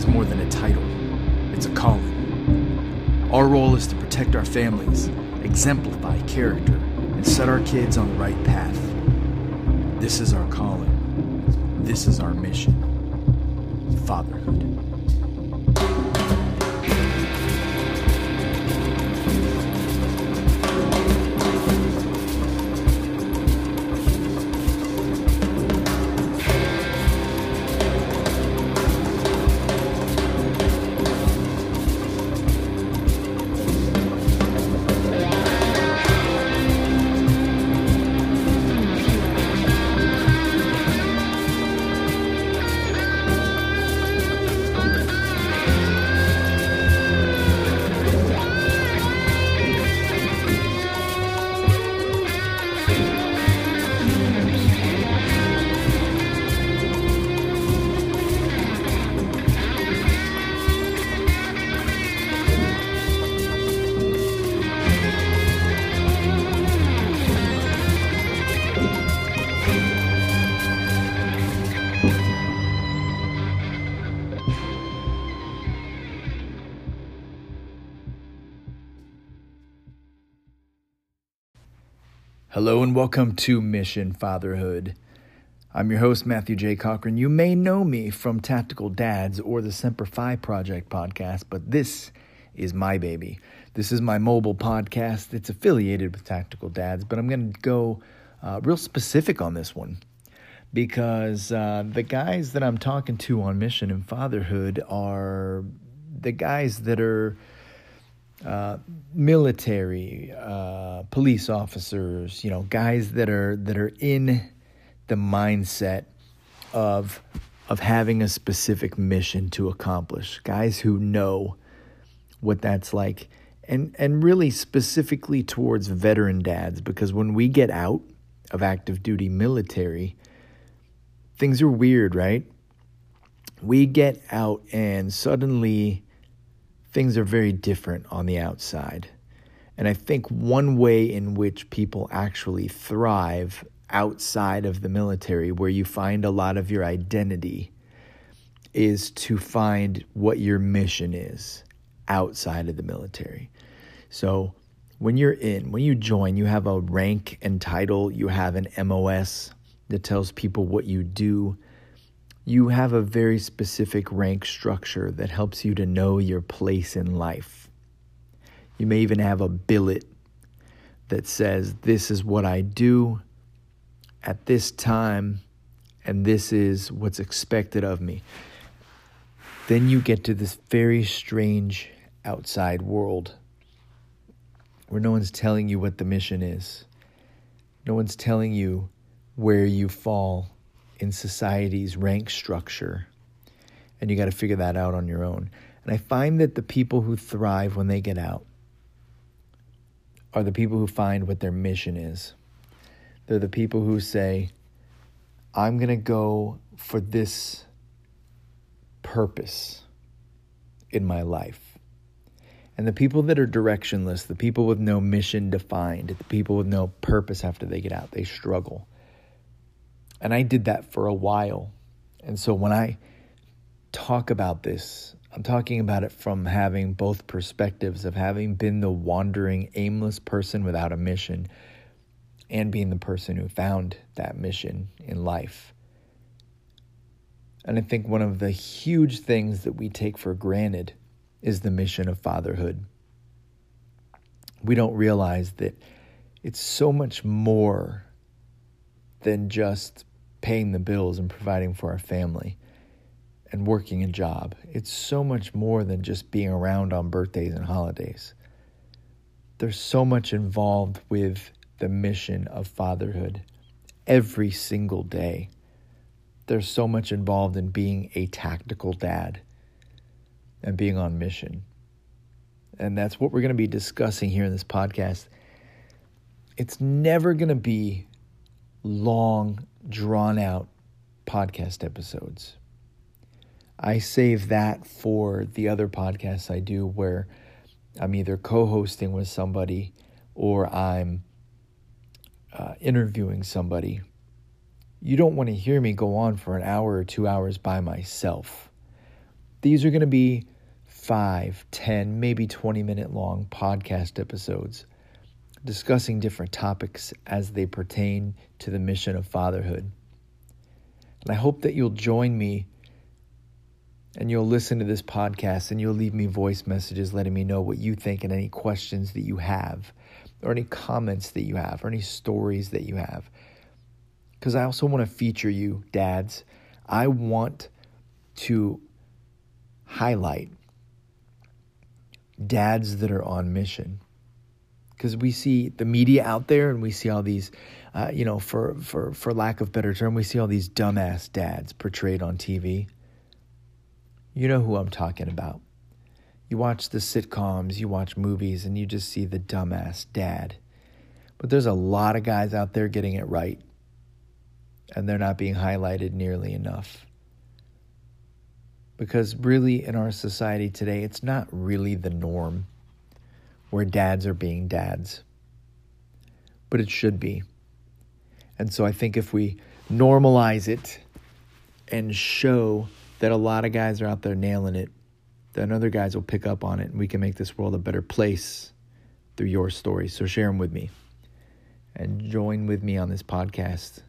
is more than a title, it's a calling. Our role is to protect our families, exemplify character, and set our kids on the right path. This is our calling. This is our mission fatherhood. Hello and welcome to Mission Fatherhood. I'm your host, Matthew J. Cochran. You may know me from Tactical Dads or the Semper Fi Project podcast, but this is my baby. This is my mobile podcast. It's affiliated with Tactical Dads, but I'm going to go uh, real specific on this one because uh, the guys that I'm talking to on Mission and Fatherhood are the guys that are uh, military, uh, police officers, you know, guys that are that are in the mindset of of having a specific mission to accomplish. Guys who know what that's like, and and really specifically towards veteran dads, because when we get out of active duty military, things are weird, right? We get out and suddenly things are very different on the outside. And I think one way in which people actually thrive outside of the military, where you find a lot of your identity, is to find what your mission is outside of the military. So when you're in, when you join, you have a rank and title, you have an MOS that tells people what you do you have a very specific rank structure that helps you to know your place in life. You may even have a billet that says, This is what I do at this time, and this is what's expected of me. Then you get to this very strange outside world where no one's telling you what the mission is, no one's telling you where you fall in society's rank structure. And you got to figure that out on your own. And I find that the people who thrive when they get out are the people who find what their mission is. They're the people who say, I'm going to go for this purpose in my life. And the people that are directionless, the people with no mission defined, the people with no purpose after they get out, they struggle. And I did that for a while. And so when I talk about this, I'm talking about it from having both perspectives of having been the wandering, aimless person without a mission and being the person who found that mission in life. And I think one of the huge things that we take for granted is the mission of fatherhood. We don't realize that it's so much more than just paying the bills and providing for our family and working a job. It's so much more than just being around on birthdays and holidays. There's so much involved with the mission of fatherhood every single day. There's so much involved in being a tactical dad and being on mission. And that's what we're going to be discussing here in this podcast. It's never going to be long drawn out podcast episodes. I save that for the other podcasts I do where I'm either co hosting with somebody or I'm uh, interviewing somebody. You don't want to hear me go on for an hour or two hours by myself. These are going to be five, ten, maybe 20 minute long podcast episodes discussing different topics as they pertain to the mission of fatherhood. And I hope that you'll join me and you'll listen to this podcast and you'll leave me voice messages letting me know what you think and any questions that you have, or any comments that you have, or any stories that you have. Because I also want to feature you, dads. I want to highlight dads that are on mission because we see the media out there and we see all these uh, you know for for for lack of better term we see all these dumbass dads portrayed on tv you know who i'm talking about. You watch the sitcoms you watch movies and you just see the dumbass dad. But there's a lot of guys out there getting it right and they're not being highlighted nearly enough. Because really, in our society today, it's not really the norm where dads are being dads, but it should be. And so I think if we normalize it and show that a lot of guys are out there nailing it, then other guys will pick up on it and we can make this world a better place through your stories. So share them with me and join with me on this podcast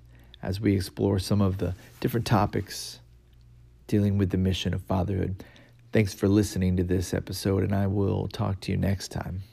as we explore some of the different topics dealing with the mission of fatherhood. Thanks for listening to this episode, and I will talk to you next time.